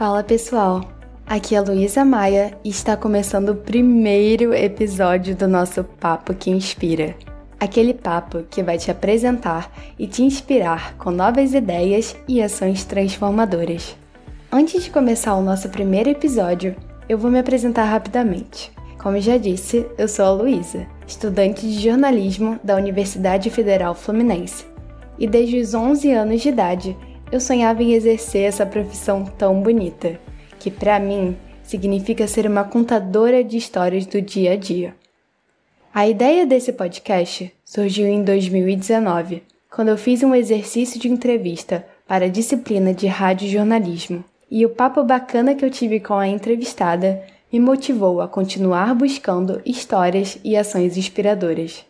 Fala pessoal, aqui é Luísa Maia e está começando o primeiro episódio do nosso Papo que Inspira. Aquele papo que vai te apresentar e te inspirar com novas ideias e ações transformadoras. Antes de começar o nosso primeiro episódio, eu vou me apresentar rapidamente. Como já disse, eu sou a Luísa, estudante de jornalismo da Universidade Federal Fluminense. E desde os 11 anos de idade, eu sonhava em exercer essa profissão tão bonita, que para mim significa ser uma contadora de histórias do dia a dia. A ideia desse podcast surgiu em 2019, quando eu fiz um exercício de entrevista para a disciplina de radiojornalismo. E o papo bacana que eu tive com a entrevistada me motivou a continuar buscando histórias e ações inspiradoras.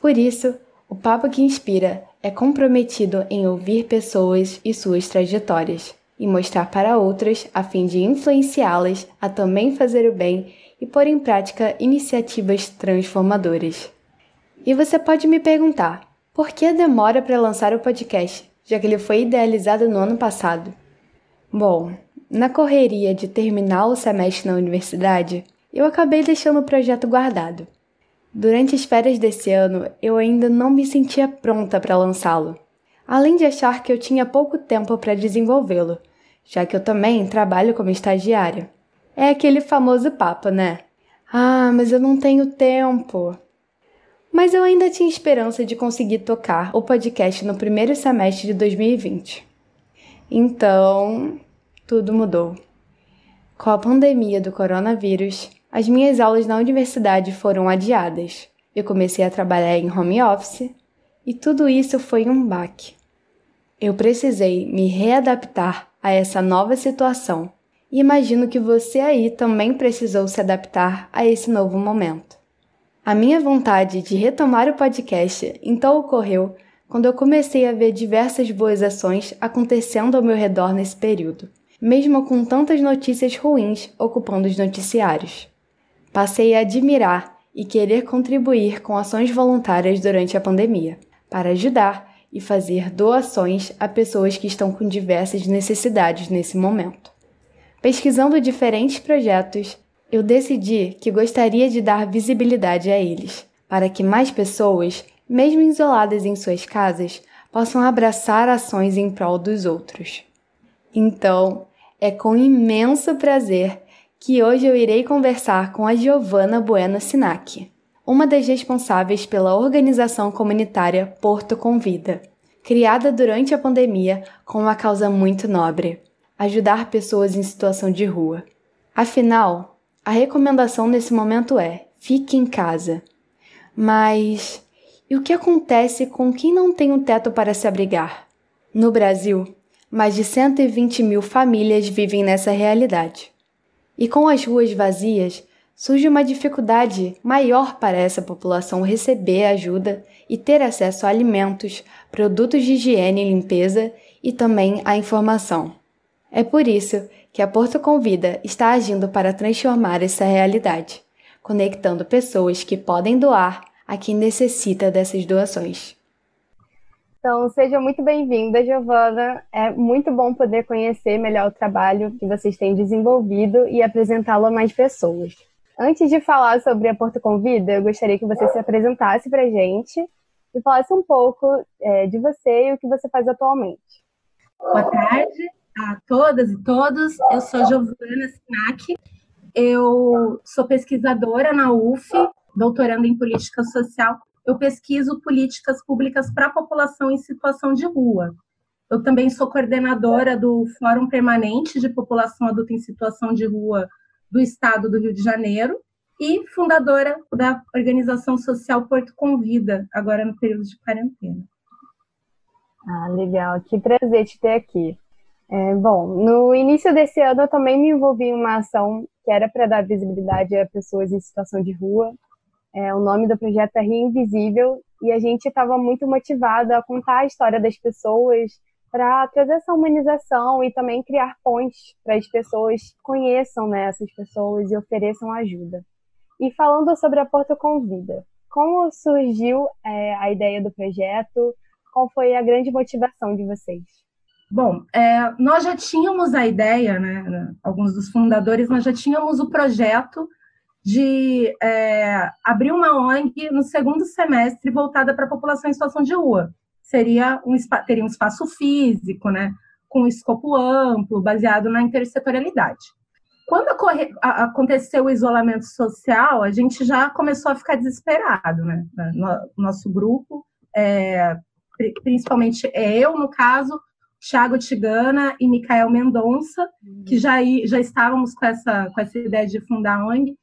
Por isso, o Papo que Inspira é comprometido em ouvir pessoas e suas trajetórias e mostrar para outras a fim de influenciá-las a também fazer o bem e pôr em prática iniciativas transformadoras. E você pode me perguntar: por que demora para lançar o podcast, já que ele foi idealizado no ano passado? Bom, na correria de terminar o semestre na universidade, eu acabei deixando o projeto guardado. Durante as férias desse ano, eu ainda não me sentia pronta para lançá-lo, além de achar que eu tinha pouco tempo para desenvolvê-lo, já que eu também trabalho como estagiária. É aquele famoso papo, né? Ah, mas eu não tenho tempo. Mas eu ainda tinha esperança de conseguir tocar o podcast no primeiro semestre de 2020. Então, tudo mudou. Com a pandemia do coronavírus, as minhas aulas na universidade foram adiadas. Eu comecei a trabalhar em home office e tudo isso foi um baque. Eu precisei me readaptar a essa nova situação e imagino que você aí também precisou se adaptar a esse novo momento. A minha vontade de retomar o podcast então ocorreu quando eu comecei a ver diversas boas ações acontecendo ao meu redor nesse período, mesmo com tantas notícias ruins ocupando os noticiários. Passei a admirar e querer contribuir com ações voluntárias durante a pandemia, para ajudar e fazer doações a pessoas que estão com diversas necessidades nesse momento. Pesquisando diferentes projetos, eu decidi que gostaria de dar visibilidade a eles, para que mais pessoas, mesmo isoladas em suas casas, possam abraçar ações em prol dos outros. Então, é com imenso prazer que hoje eu irei conversar com a Giovana Bueno Sinac, uma das responsáveis pela organização comunitária Porto Convida, criada durante a pandemia com uma causa muito nobre: ajudar pessoas em situação de rua. Afinal, a recomendação nesse momento é: fique em casa. Mas e o que acontece com quem não tem um teto para se abrigar? No Brasil, mais de 120 mil famílias vivem nessa realidade. E com as ruas vazias, surge uma dificuldade maior para essa população receber ajuda e ter acesso a alimentos, produtos de higiene e limpeza e também a informação. É por isso que a Porto Convida está agindo para transformar essa realidade, conectando pessoas que podem doar a quem necessita dessas doações. Então, seja muito bem-vinda, Giovana. É muito bom poder conhecer melhor o trabalho que vocês têm desenvolvido e apresentá-lo a mais pessoas. Antes de falar sobre a Porto Convida, eu gostaria que você se apresentasse para a gente e falasse um pouco é, de você e o que você faz atualmente. Boa tarde a todas e todos. Eu sou Giovana Sinac. Eu sou pesquisadora na UF, doutorando em política social eu pesquiso políticas públicas para a população em situação de rua. Eu também sou coordenadora do Fórum Permanente de População Adulta em Situação de Rua do Estado do Rio de Janeiro e fundadora da organização social Porto Convida, agora no período de quarentena. Ah, legal. Que prazer te ter aqui. É, bom, no início desse ano eu também me envolvi em uma ação que era para dar visibilidade a pessoas em situação de rua é, o nome do projeto é Rio Invisível e a gente estava muito motivado a contar a história das pessoas para trazer essa humanização e também criar pontes para as pessoas conheçam né, essas pessoas e ofereçam ajuda. E falando sobre a Porto Convida, como surgiu é, a ideia do projeto? Qual foi a grande motivação de vocês? Bom, é, nós já tínhamos a ideia, né, alguns dos fundadores, nós já tínhamos o projeto de é, abrir uma ONG no segundo semestre voltada para a população em situação de rua. Seria um, teria um espaço físico, né, com escopo amplo, baseado na intersetorialidade. Quando aconteceu o isolamento social, a gente já começou a ficar desesperado, né? No, nosso grupo, é, principalmente é eu, no caso, Thiago Tigana e Micael Mendonça, que já, já estávamos com essa, com essa ideia de fundar a ONG,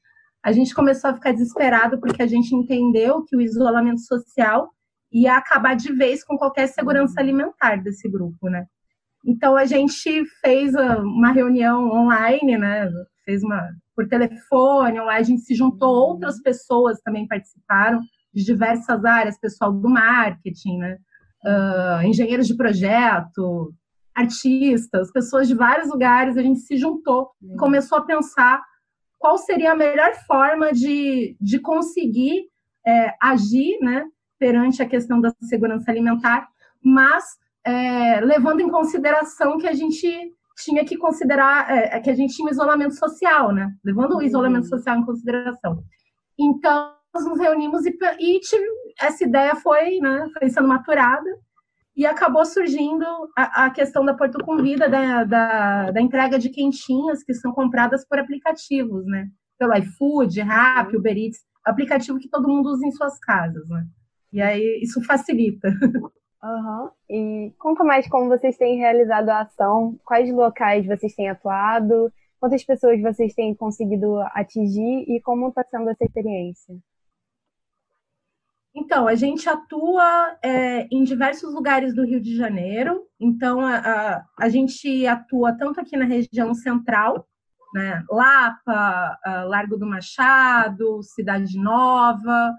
a gente começou a ficar desesperado porque a gente entendeu que o isolamento social ia acabar de vez com qualquer segurança alimentar desse grupo, né? Então a gente fez uma reunião online, né? Fez uma por telefone, online, a gente se juntou, outras pessoas também participaram de diversas áreas, pessoal do marketing, né? uh, engenheiros de projeto, artistas, pessoas de vários lugares, a gente se juntou e começou a pensar qual seria a melhor forma de, de conseguir é, agir né, perante a questão da segurança alimentar, mas é, levando em consideração que a gente tinha que considerar é, que a gente tinha um isolamento social, né? Levando o isolamento social em consideração. Então, nós nos reunimos e, e essa ideia foi, né, foi sendo maturada e acabou surgindo a, a questão da Porto Convida, da, da, da, entrega de quentinhas que são compradas por aplicativos, né? Pelo iFood, Rappi, Uber Eats, aplicativo que todo mundo usa em suas casas, né? E aí isso facilita. Uhum. E conta mais como vocês têm realizado a ação, quais locais vocês têm atuado, quantas pessoas vocês têm conseguido atingir e como está sendo essa experiência. Então, a gente atua é, em diversos lugares do Rio de Janeiro. Então, a, a, a, gente atua tanto aqui na região central, né? Lapa, Largo do Machado, Cidade Nova.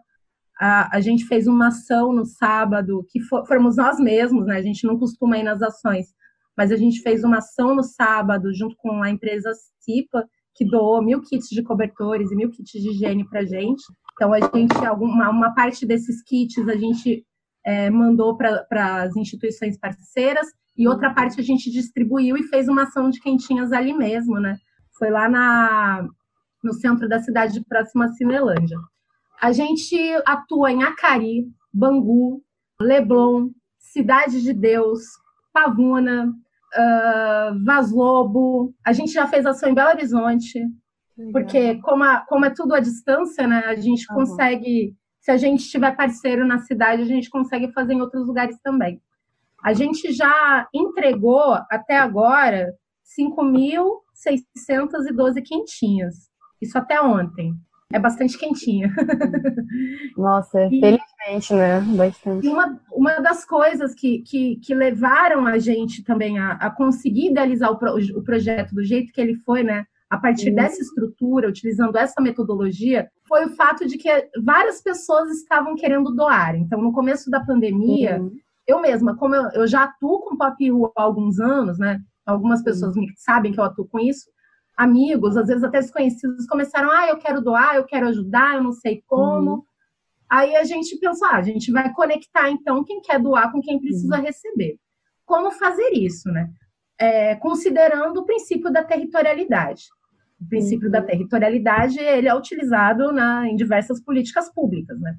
A, a gente fez uma ação no sábado, que for, fomos nós mesmos, né? A gente não costuma ir nas ações, mas a gente fez uma ação no sábado, junto com a empresa Cipa, que doou mil kits de cobertores e mil kits de higiene para gente. Então, a gente, alguma, uma parte desses kits a gente é, mandou para as instituições parceiras e outra parte a gente distribuiu e fez uma ação de quentinhas ali mesmo, né? Foi lá na, no centro da cidade, próxima a Cinelândia. A gente atua em Acari, Bangu, Leblon, Cidade de Deus, Pavuna, uh, Vaz Lobo. A gente já fez ação em Belo Horizonte, porque como, a, como é tudo à distância, né? A gente uhum. consegue, se a gente tiver parceiro na cidade, a gente consegue fazer em outros lugares também. A gente já entregou até agora 5.612 quentinhas. Isso até ontem. É bastante quentinha. Nossa, e, felizmente, né? Bastante. Uma, uma das coisas que, que, que levaram a gente também a, a conseguir idealizar o, pro, o projeto do jeito que ele foi, né? A partir uhum. dessa estrutura, utilizando essa metodologia, foi o fato de que várias pessoas estavam querendo doar. Então, no começo da pandemia, uhum. eu mesma, como eu, eu, já atuo com Pop há alguns anos, né? Algumas pessoas uhum. sabem que eu atuo com isso. Amigos, às vezes até desconhecidos, começaram: ah, eu quero doar, eu quero ajudar, eu não sei como. Uhum. Aí a gente pensou: ah, a gente vai conectar então quem quer doar com quem precisa uhum. receber. Como fazer isso, né? É, considerando o princípio da territorialidade. O princípio uhum. da territorialidade ele é utilizado na, em diversas políticas públicas, né?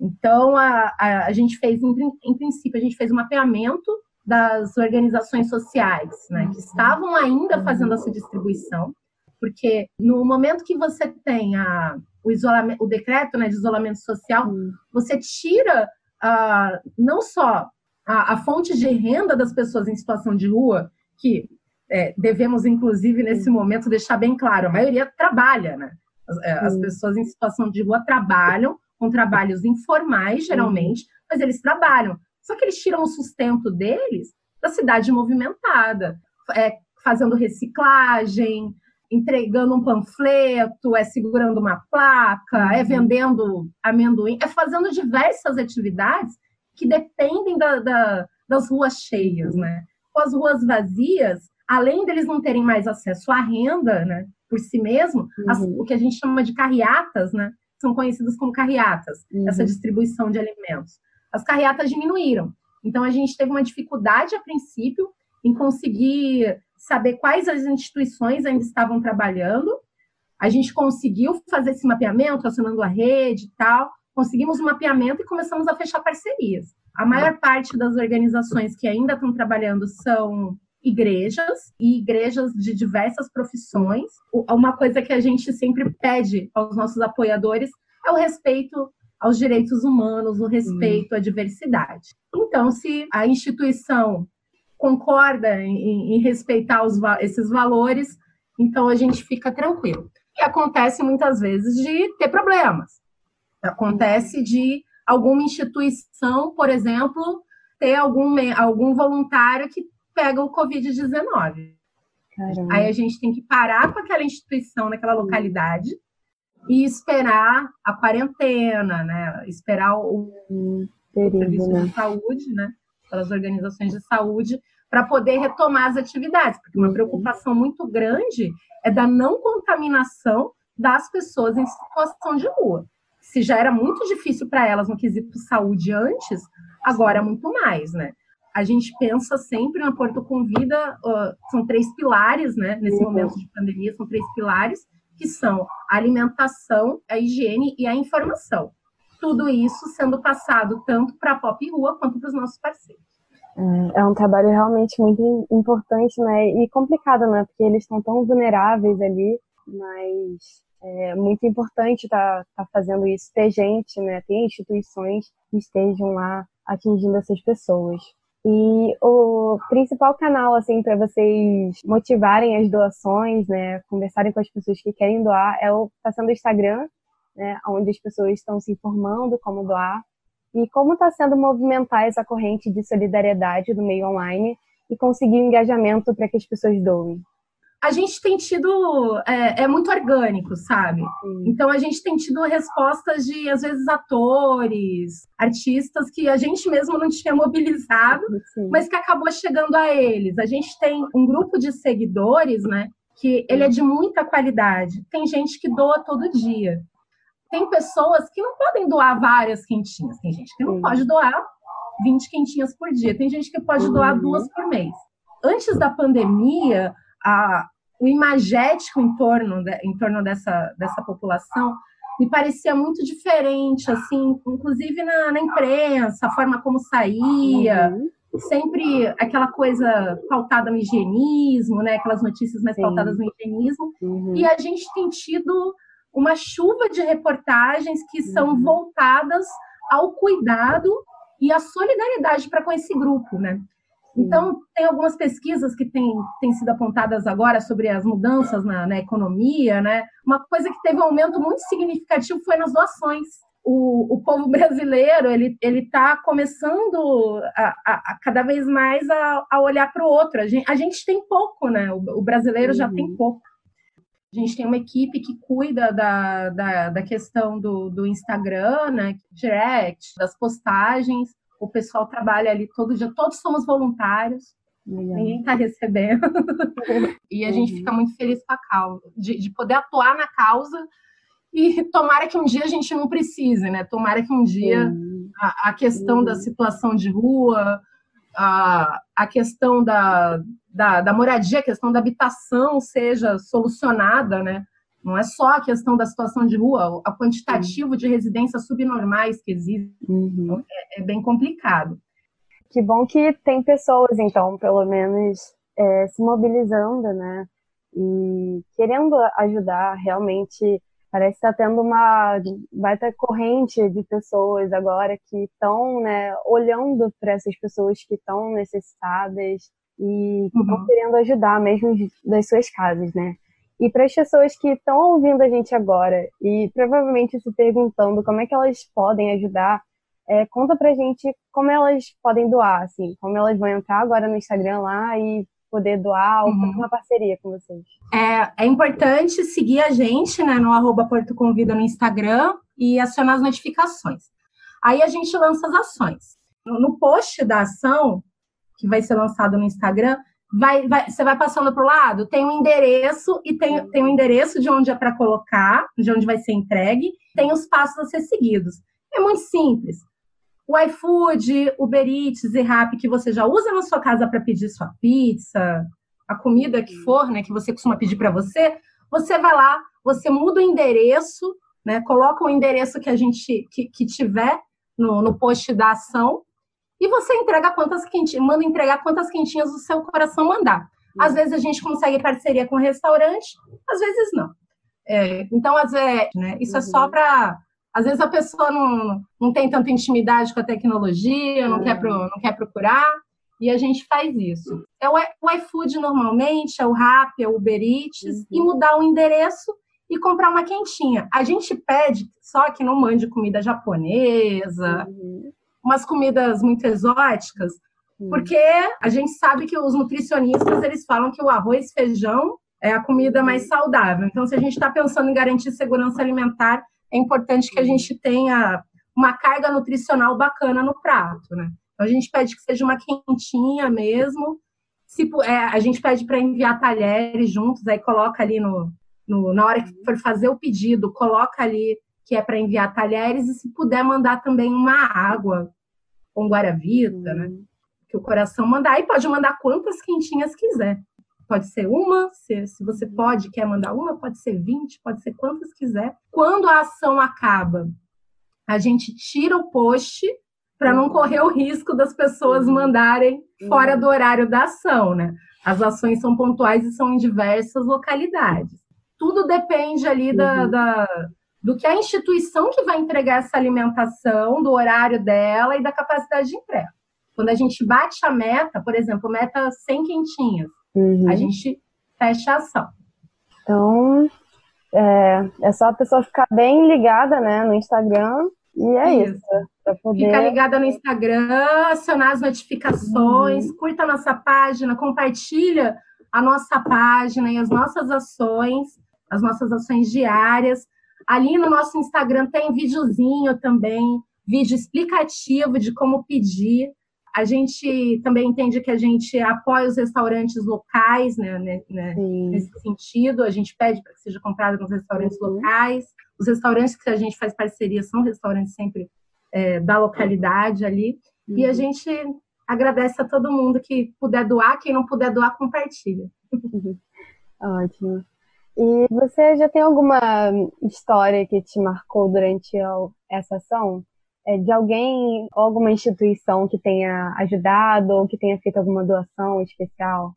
Então, a, a, a gente fez, em, em, princípio, a gente fez um mapeamento das organizações sociais, né, que estavam ainda fazendo essa distribuição, porque no momento que você tem a, o, isolamento, o decreto né, de isolamento social, uhum. você tira uh, não só a, a fonte de renda das pessoas em situação de rua, que é, devemos, inclusive, nesse momento, deixar bem claro: a maioria trabalha, né? As, é, as pessoas em situação de rua trabalham com trabalhos informais, geralmente, mas eles trabalham. Só que eles tiram o sustento deles da cidade movimentada, é, fazendo reciclagem, entregando um panfleto, é segurando uma placa, é vendendo amendoim, é fazendo diversas atividades que dependem da, da, das ruas cheias, né? Com as ruas vazias, além deles não terem mais acesso à renda, né, por si mesmo, uhum. as, o que a gente chama de carreatas, né, são conhecidas como carreatas, uhum. essa distribuição de alimentos. As carreatas diminuíram. Então a gente teve uma dificuldade a princípio em conseguir saber quais as instituições ainda estavam trabalhando. A gente conseguiu fazer esse mapeamento, acionando a rede e tal. Conseguimos um mapeamento e começamos a fechar parcerias. A maior parte das organizações que ainda estão trabalhando são igrejas e igrejas de diversas profissões. Uma coisa que a gente sempre pede aos nossos apoiadores é o respeito aos direitos humanos, o respeito à diversidade. Então, se a instituição concorda em, em respeitar os, esses valores, então a gente fica tranquilo. E acontece muitas vezes de ter problemas. Acontece de alguma instituição, por exemplo, ter algum, algum voluntário que pega o Covid-19. Aí a gente tem que parar com aquela instituição naquela localidade e esperar a quarentena, né? Esperar o, o serviço né? de saúde, né? Pelas organizações de saúde, para poder retomar as atividades, porque uma uhum. preocupação muito grande é da não contaminação das pessoas em situação de rua. Se já era muito difícil para elas no quesito saúde antes, agora é muito mais, né? A gente pensa sempre na Porto Convida, uh, são três pilares, né? Nesse uhum. momento de pandemia, são três pilares que são a alimentação, a higiene e a informação. Tudo isso sendo passado tanto para a Pop Rua quanto para os nossos parceiros. É, é um trabalho realmente muito importante, né? E complicado, né? Porque eles estão tão vulneráveis ali, mas é muito importante estar tá, tá fazendo isso, ter gente, né? Ter instituições que estejam lá atingindo essas pessoas. E o principal canal, assim, para vocês motivarem as doações, né, conversarem com as pessoas que querem doar, é o tá sendo o Instagram, né, onde as pessoas estão se informando como doar e como está sendo movimentar essa corrente de solidariedade do meio online e conseguir engajamento para que as pessoas doem a gente tem tido é, é muito orgânico, sabe? Sim. Então a gente tem tido respostas de às vezes atores, artistas que a gente mesmo não tinha mobilizado, Sim. mas que acabou chegando a eles. A gente tem um grupo de seguidores, né? Que ele é de muita qualidade. Tem gente que doa todo dia. Tem pessoas que não podem doar várias quentinhas. Tem gente que não Sim. pode doar 20 quentinhas por dia. Tem gente que pode uhum. doar duas por mês. Antes da pandemia, a, o imagético em torno, de, em torno dessa, dessa população me parecia muito diferente, assim, inclusive na, na imprensa, a forma como saía, uhum. sempre aquela coisa pautada no higienismo, né? Aquelas notícias mais Sim. pautadas no higienismo. Uhum. E a gente tem tido uma chuva de reportagens que são uhum. voltadas ao cuidado e à solidariedade para com esse grupo, né? Então, tem algumas pesquisas que têm, sido apontadas agora sobre as mudanças na, na, economia, né? Uma coisa que teve um aumento muito significativo foi nas doações. O, o povo brasileiro, ele está começando a, a, a, cada vez mais a, a olhar para o outro. A gente, a gente tem pouco, né? O, o brasileiro uhum. já tem uhum. pouco. A gente tem uma equipe que cuida da, da, da questão do, do Instagram, né? Direct, das postagens o pessoal trabalha ali todo dia, todos somos voluntários, Legal. ninguém está recebendo. e a gente uhum. fica muito feliz com a causa, de, de poder atuar na causa e tomara que um dia a gente não precise, né? Tomara que um dia a, a, questão da situação de rua, a, a questão da, da, da, moradia, a questão da habitação seja solucionada, né? Não é só a questão da situação de rua, a quantitativo de residências subnormais que existem uhum. Então, é, é, bem complicado. Que bom que tem pessoas, então, pelo menos é, se mobilizando, né? E querendo ajudar, realmente parece estar tá tendo uma baita corrente de pessoas agora que estão né, olhando para essas pessoas que estão necessitadas e estão uhum. querendo ajudar mesmo das suas casas, né? E para as pessoas que estão ouvindo a gente agora e provavelmente se perguntando como é que elas podem ajudar, é, conta pra gente como elas podem doar, assim, como elas vão entrar agora no Instagram lá e poder doar ou uhum. uma parceria com vocês. É, é importante seguir a gente né, no arroba Porto Convida no Instagram e acionar as notificações. Aí a gente lança as ações. No post da ação, que vai ser lançado no Instagram, vai, vai, você vai passando para o lado, tem um endereço e tem, tem um endereço de onde é para colocar, de onde vai ser entregue, tem os passos a ser seguidos. É muito simples. o iFood, Uber Eats e Rappi que você já usa na sua casa para pedir sua pizza, a comida que for, né, que você costuma pedir para você, você vai lá, você muda o endereço, né, coloca o endereço que a gente que, que tiver no, no post da ação e você entrega quantas quentinhas, manda entregar quantas quentinhas o seu coração mandar. Às vezes a gente consegue parceria com o restaurante, às vezes não. É, então, às vezes, né, isso uhum. é só uhum. para às vezes a pessoa não, não tem tanta intimidade com a tecnologia, não, quer, pro, não quer procurar, e a gente faz isso. É o, o iFood normalmente, é o Rappi, é o Uber Eats, uhum. e mudar o endereço e comprar uma quentinha. A gente pede só que não mande comida japonesa, uhum. Umas comidas muito exóticas, uhum. porque a gente sabe que os nutricionistas eles falam que o arroz feijão é a comida mais saudável. Então, se a gente está pensando em garantir segurança alimentar, é importante que a gente tenha uma carga nutricional bacana no prato, né? Então, a gente pede que seja uma quentinha mesmo. Se, é, a gente pede para enviar talheres juntos, aí coloca ali no, no, na hora que for fazer o pedido, coloca ali que é para enviar talheres e se puder mandar também uma água com guaravita, né? Que o coração mandar. E pode mandar quantas quentinhas quiser. Pode ser uma, se, se você pode, quer mandar uma, pode ser 20, pode ser quantas quiser. Quando a ação acaba, a gente tira o post para não correr o risco das pessoas uhum. mandarem fora do horário da ação, né? As ações são pontuais e são em diversas localidades. Tudo depende ali da, uhum. da, do que a instituição que vai entregar essa alimentação, do horário dela e da capacidade de entrega. Quando a gente bate a meta, por exemplo, meta 100 quentinhas, Uhum. A gente fecha a ação. Então, é, é só a pessoa ficar bem ligada né, no Instagram e é isso. isso poder... Ficar ligada no Instagram, acionar as notificações, uhum. curta a nossa página, compartilha a nossa página e as nossas ações, as nossas ações diárias. Ali no nosso Instagram tem videozinho também, vídeo explicativo de como pedir. A gente também entende que a gente apoia os restaurantes locais, né, né, né nesse sentido. A gente pede para que seja comprado nos restaurantes uhum. locais. Os restaurantes que a gente faz parceria são restaurantes sempre é, da localidade ali. Uhum. E a uhum. gente agradece a todo mundo que puder doar. Quem não puder doar, compartilha. Uhum. Ótimo. E você já tem alguma história que te marcou durante essa ação? é, de alguém ou alguma instituição que tenha ajudado ou que tenha feito alguma doação especial?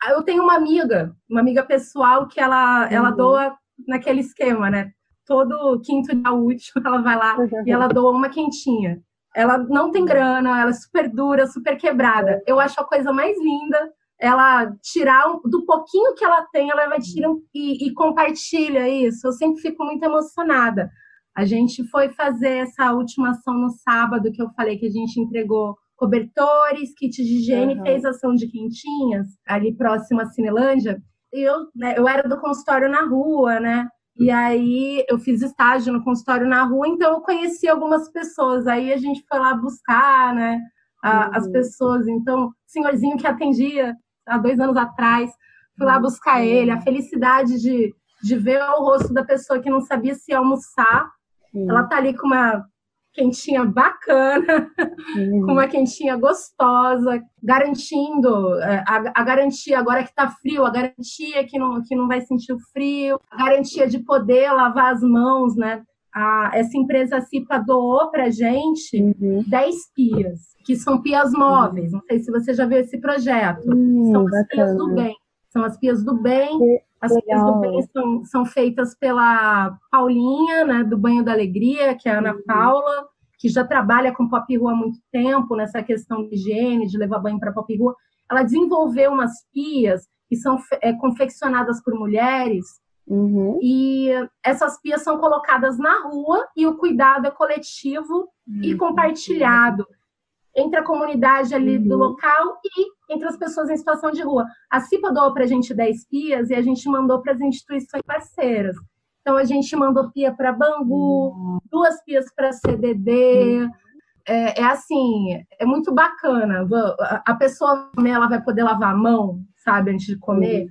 Ah, eu tenho uma amiga, uma amiga pessoal que ela, uhum. ela doa naquele esquema, né? Todo quinto dia útil ela vai lá uhum. e ela doa uma quentinha. Ela não tem grana, ela é super dura, super quebrada. Eu acho a coisa mais linda ela tirar do pouquinho que ela tem, ela vai tirar e, e compartilha isso. Eu sempre fico muito emocionada. A gente foi fazer essa última ação no sábado, que eu falei que a gente entregou cobertores, kit de higiene, uhum. fez ação de quentinhas, ali próximo à Cinelândia. E eu, né, eu era do consultório na rua, né? E aí eu fiz estágio no consultório na rua, então eu conheci algumas pessoas. Aí a gente foi lá buscar, né? A, uhum. As pessoas. Então, o senhorzinho que atendia há dois anos atrás, fui lá buscar ele. A felicidade de, de ver o rosto da pessoa que não sabia se almoçar Sim. Ela tá ali com uma quentinha bacana, uhum. com uma quentinha gostosa, garantindo é, a, a, garantia agora que tá frio, a garantia que não, que não vai sentir o frio, a garantia de poder lavar as mãos, né? A, essa empresa CIPA doou pra gente uhum. 10 pias, que são pias móveis. Não sei se você já viu esse projeto. Uhum, são as bacana. pias do bem. São as pias do bem. As Legal. do bem são, são, feitas pela Paulinha, né, do Banho da Alegria, que é a Ana uhum. Paula, que já trabalha com pop rua há muito tempo nessa questão de higiene, de levar banho para pop rua. Ela desenvolveu umas pias que são é, confeccionadas por mulheres Uhum. E essas pias são colocadas na rua e o cuidado é coletivo uhum. e compartilhado entre a comunidade ali uhum. do local e entre as pessoas em situação de rua. A CIPA doou para a gente 10 pias e a gente mandou para as instituições parceiras. Então, a gente mandou pia para Bangu, uhum. duas pias para CDD. Uhum. É, é, assim, é muito bacana. A pessoa ela vai poder lavar a mão, sabe, antes de comer.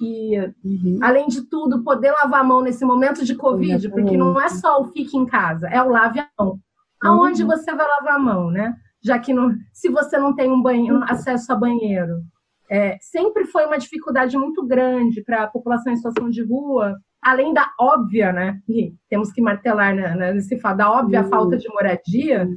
E, uhum. além de tudo, poder lavar a mão nesse momento de Covid, porque não é só o fique em casa, é o lave a mão. Aonde uhum. você vai lavar a mão, né? Já que não, se você não tem um banheiro, acesso a banheiro. É, sempre foi uma dificuldade muito grande para a população em situação de rua, além da óbvia, né? E temos que martelar né, né nesse fato, da óbvia uhum. falta de moradia,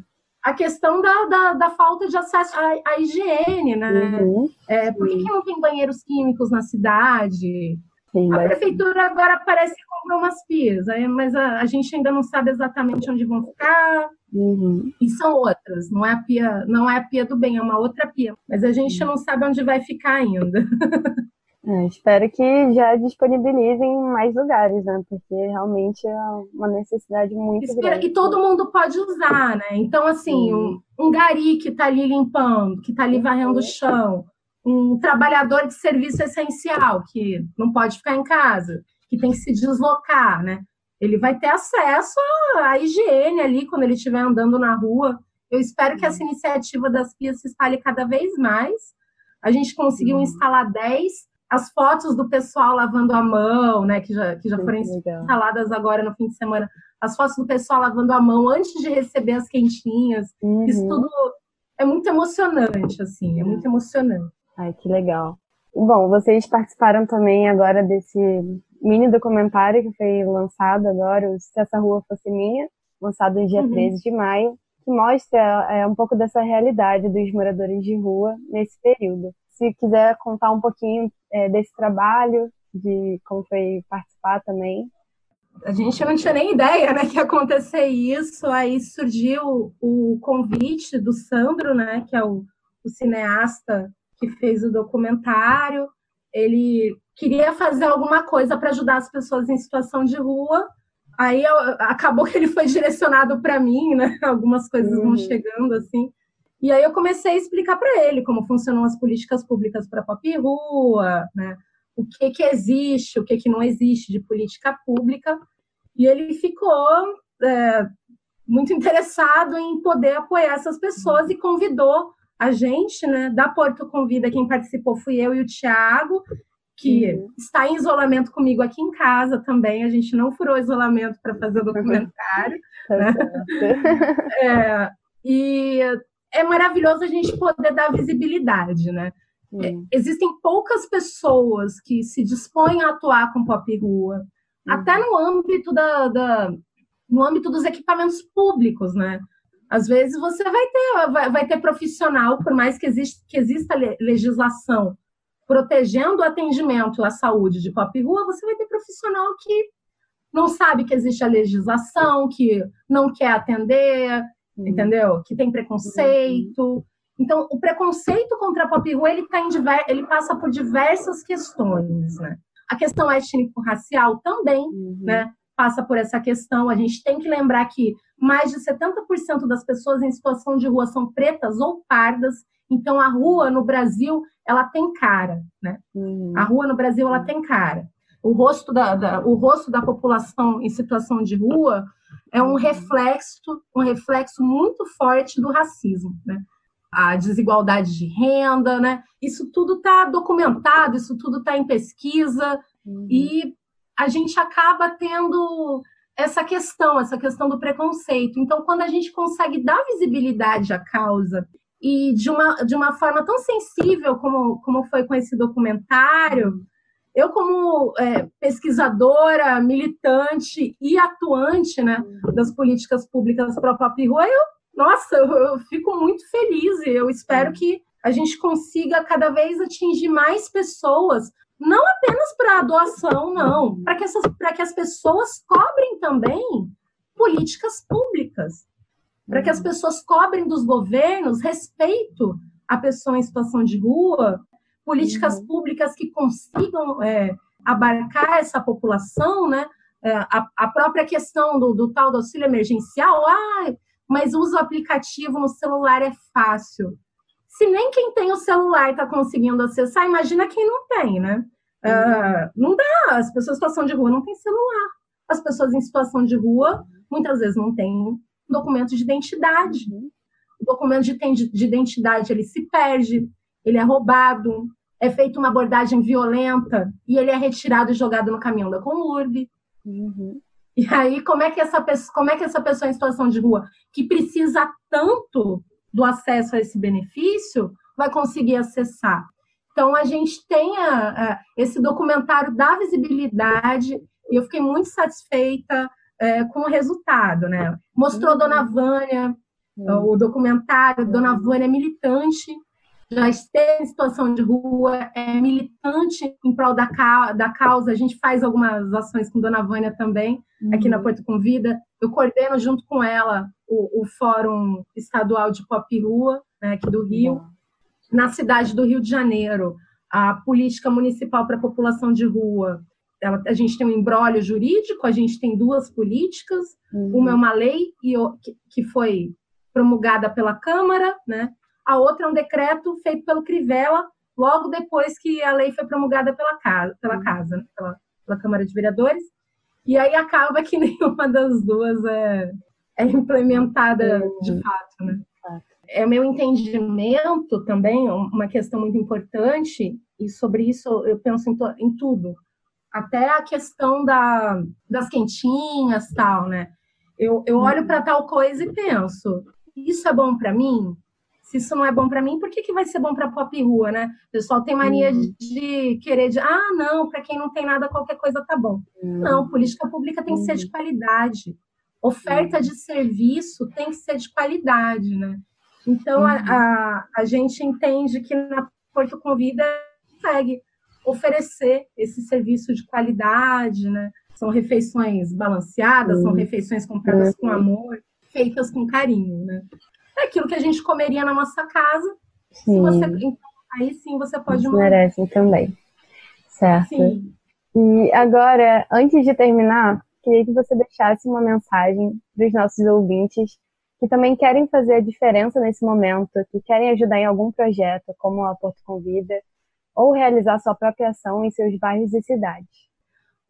a questão da, da, da falta de acesso à, à higiene, né? Uhum. É, por que, que, não tem banheiros químicos na cidade? Sim, a prefeitura agora parece que comprou umas pias, mas a, a, gente ainda não sabe exatamente onde vão ficar. Uhum. E são outras, não é a pia, não é a pia do bem, é uma outra pia. Mas a gente uhum. não sabe onde vai ficar ainda. É, espero que já disponibilizem em mais lugares, né? Porque realmente é uma necessidade muito Espera, grande. E todo mundo pode usar, né? Então, assim, um, um, gari que está ali limpando, que está ali varrendo o chão, um trabalhador de serviço essencial que não pode ficar em casa, que tem que se deslocar, né? Ele vai ter acesso à higiene ali quando ele estiver andando na rua. Eu espero que essa iniciativa das pias se espalhe cada vez mais. A gente conseguiu instalar 10 as fotos do pessoal lavando a mão, né, que já, que já foram instaladas agora no fim de semana, as fotos do pessoal lavando a mão antes de receber as quentinhas, uhum. isso tudo é muito emocionante, assim, é muito emocionante. Ai, que legal. Bom, vocês participaram também agora desse mini documentário que foi lançado agora, o Se Essa Rua Fosse Minha, lançado no dia uhum. 13 de maio, que mostra é, um pouco dessa realidade dos moradores de rua nesse período se quiser contar um pouquinho é, desse trabalho, de como foi participar também. A gente não tinha nem ideia, né, que ia acontecer isso. Aí surgiu o convite do Sandro, né, que é o, o cineasta que fez o documentário. Ele queria fazer alguma coisa para ajudar as pessoas em situação de rua. Aí eu, acabou que ele foi direcionado para mim, né? Algumas coisas uhum. vão chegando assim. E aí eu comecei a explicar para ele como funcionam as políticas públicas para pop e rua, né? o que, que existe, o que, que não existe de política pública. E ele ficou é, muito interessado em poder apoiar essas pessoas e convidou a gente, né? Da Porto Convida, quem participou fui eu e o Tiago, que uhum. está em isolamento comigo aqui em casa também. A gente não furou isolamento para fazer o documentário. né? é, e é maravilhoso a gente poder dar visibilidade, né? Hum. Existem poucas pessoas que se dispõem a atuar com pop rua, hum. até no âmbito da, da, no âmbito dos equipamentos públicos, né? Às vezes você vai ter, vai, vai ter profissional, por mais que, existe, que exista legislação protegendo o atendimento à saúde de pop rua, você vai ter profissional que não sabe que existe a legislação, que não quer atender, uhum. entendeu? Que tem preconceito. Uhum. Então, o preconceito contra a pop rua, ele, tá diver... ele passa por diversas questões, né? A questão étnico-racial também, uhum. né? Passa por essa questão. A gente tem que lembrar que mais de 70% das pessoas em situação de rua são pretas ou pardas. Então, a rua no Brasil, ela tem cara, né? Uhum. A rua no Brasil, ela tem cara. O rosto da, da, o rosto da população em situação de rua é um reflexo, um reflexo muito forte do racismo, né? A desigualdade de renda, né? Isso tudo está documentado, isso tudo está em pesquisa uhum. e a gente acaba tendo essa questão, essa questão do preconceito. Então, quando a gente consegue dar visibilidade à causa e de uma, de uma forma tão sensível como, como foi com esse documentário, eu, como é, pesquisadora, militante e atuante né, das políticas públicas para a pop rua, eu, nossa, eu, eu, fico muito feliz e eu espero que a gente consiga cada vez atingir mais pessoas, não apenas para a doação, não, para que, que as pessoas cobrem também políticas públicas, para que as pessoas cobrem dos governos respeito à pessoa em situação de rua, políticas uhum. públicas que consigam é, abarcar essa população, né? É, a, a, própria questão do, do, tal do auxílio emergencial, ah, mas uso o aplicativo no celular é fácil. Se nem quem tem o celular está conseguindo acessar, imagina quem não tem, né? Uh, não dá, as pessoas em situação de rua não têm celular. As pessoas em situação de rua muitas vezes não têm documento de identidade. Uhum. O documento de, de identidade ele se perde, ele é roubado, é feita uma abordagem violenta e ele é retirado e jogado no caminhão da Conurb. Uhum. E aí, como é que essa pessoa, como é que essa pessoa em situação de rua, que precisa tanto do acesso a esse benefício, vai conseguir acessar? Então, a gente tem a, a, esse documentário da visibilidade, e eu fiquei muito satisfeita é, com o resultado, né? Mostrou uhum. Dona Vânia, uhum. o documentário, Dona Vânia é militante, já esteve em situação de rua, é militante em prol da, da causa. A gente faz algumas ações com Dona Vânia também, uhum. aqui na uhum. Porto Convida. Eu coordeno junto com ela o, o Fórum Estadual de Pop Rua, né, aqui do Rio. Uhum. Na cidade do Rio de Janeiro, a política municipal para a população de rua ela, a gente tem um embrólio jurídico, a gente tem duas políticas, uhum. uma é uma lei e, que, que foi promulgada pela Câmara, né? A outra é um decreto feito pelo Crivella, logo depois que a lei foi promulgada pela casa, pela, uhum. casa, né? pela, pela Câmara de Vereadores. E aí acaba que nenhuma das duas é, é implementada uhum. de fato, né? É meu entendimento também, uma questão muito importante, e sobre isso eu penso em, em tudo até a questão da, das quentinhas tal, né? Eu, eu olho para tal coisa e penso, isso é bom para mim? Se isso não é bom para mim, por que, que vai ser bom para pop rua, né? O pessoal tem mania uhum. de, querer de, ah, não, para quem não tem nada, qualquer coisa tá bom. Uhum. Não, política pública tem que ser de uhum. qualidade. Oferta uhum. de serviço tem que ser de qualidade, né? Então, a, uhum. a, a gente entende que na Porto Convida segue oferecer esse serviço de qualidade, né? São refeições balanceadas, são refeições compradas com amor, feitas com carinho, né? É aquilo que a gente comeria na nossa casa. Sim. Você, então, aí sim você pode mandar. Merecem também. Certo. Sim. E agora, antes de terminar, queria que você deixasse uma mensagem para os nossos ouvintes que também querem fazer a diferença nesse momento, que querem ajudar em algum projeto, como a Porto Convida, ou realizar sua própria ação em seus bairros e cidades?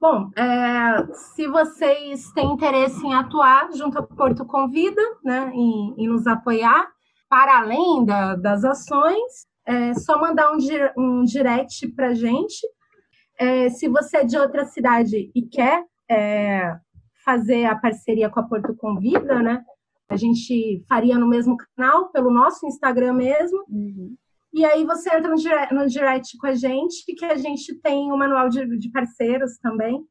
Bom, é, se vocês têm interesse em atuar junto ao Porto Convida, né, e, nos apoiar, para além da, das ações, é só mandar um, um direct para gente. É, se você é de outra cidade e quer é, fazer a parceria com a Porto Convida, né, a gente faria no mesmo canal, pelo nosso Instagram mesmo. Uhum. E aí você entra no direct, no direct com a gente, que a gente tem um manual de, de parceiros também.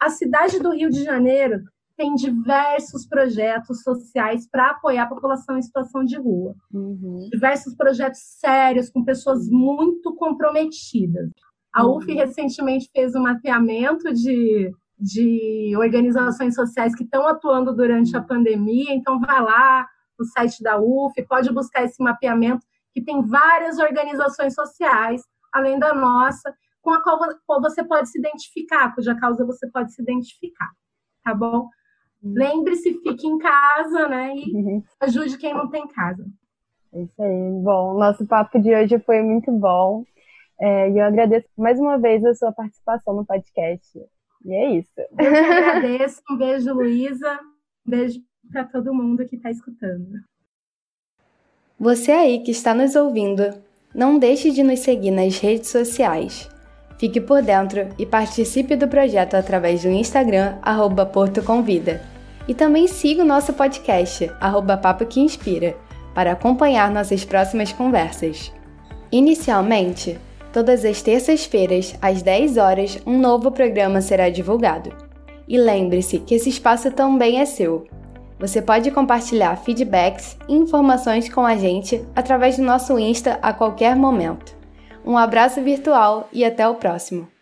A cidade do Rio de Janeiro tem diversos projetos sociais para apoiar a população em situação de rua. Uhum. Diversos projetos sérios, com pessoas muito comprometidas. A uhum. UF recentemente fez um mapeamento de, de organizações sociais que estão atuando durante a pandemia, então vai lá no site da UF, pode buscar esse mapeamento que tem várias organizações sociais, além da nossa, com a qual você pode se identificar, cuja causa você pode se identificar, tá bom? Lembre-se, fique em casa, né? E uhum. ajude quem não tem casa. É isso aí. Bom, nosso papo de hoje foi muito bom. É, e eu agradeço mais uma vez a sua participação no podcast. E é isso. Eu agradeço. Um beijo, Luísa. Um beijo para todo mundo que está escutando. Você aí que está nos ouvindo, não deixe de nos seguir nas redes sociais. Fique por dentro e participe do projeto através do Instagram, arroba Porto Convida. E também siga o nosso podcast, arroba Papo que Inspira, para acompanhar nossas próximas conversas. Inicialmente, todas as terças-feiras, às 10 horas, um novo programa será divulgado. E lembre-se que esse espaço também é seu. Você pode compartilhar feedbacks e informações com a gente através do nosso Insta a qualquer momento. Um abraço virtual e até o próximo!